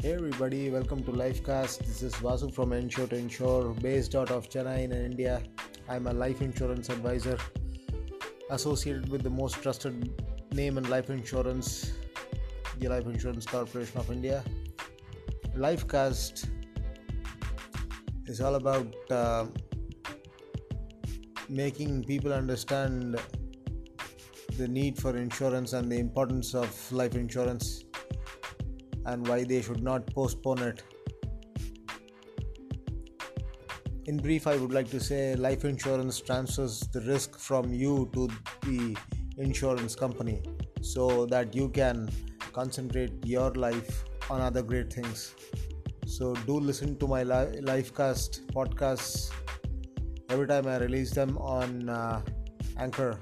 Hey everybody, welcome to Lifecast. This is Vasu from Ensure to Insure, based out of Chennai in India. I'm a life insurance advisor associated with the most trusted name in life insurance, the Life Insurance Corporation of India. Lifecast is all about uh, making people understand the need for insurance and the importance of life insurance and why they should not postpone it. In brief, I would like to say life insurance transfers the risk from you to the insurance company so that you can concentrate your life on other great things. So, do listen to my li- Lifecast podcasts every time I release them on uh, Anchor.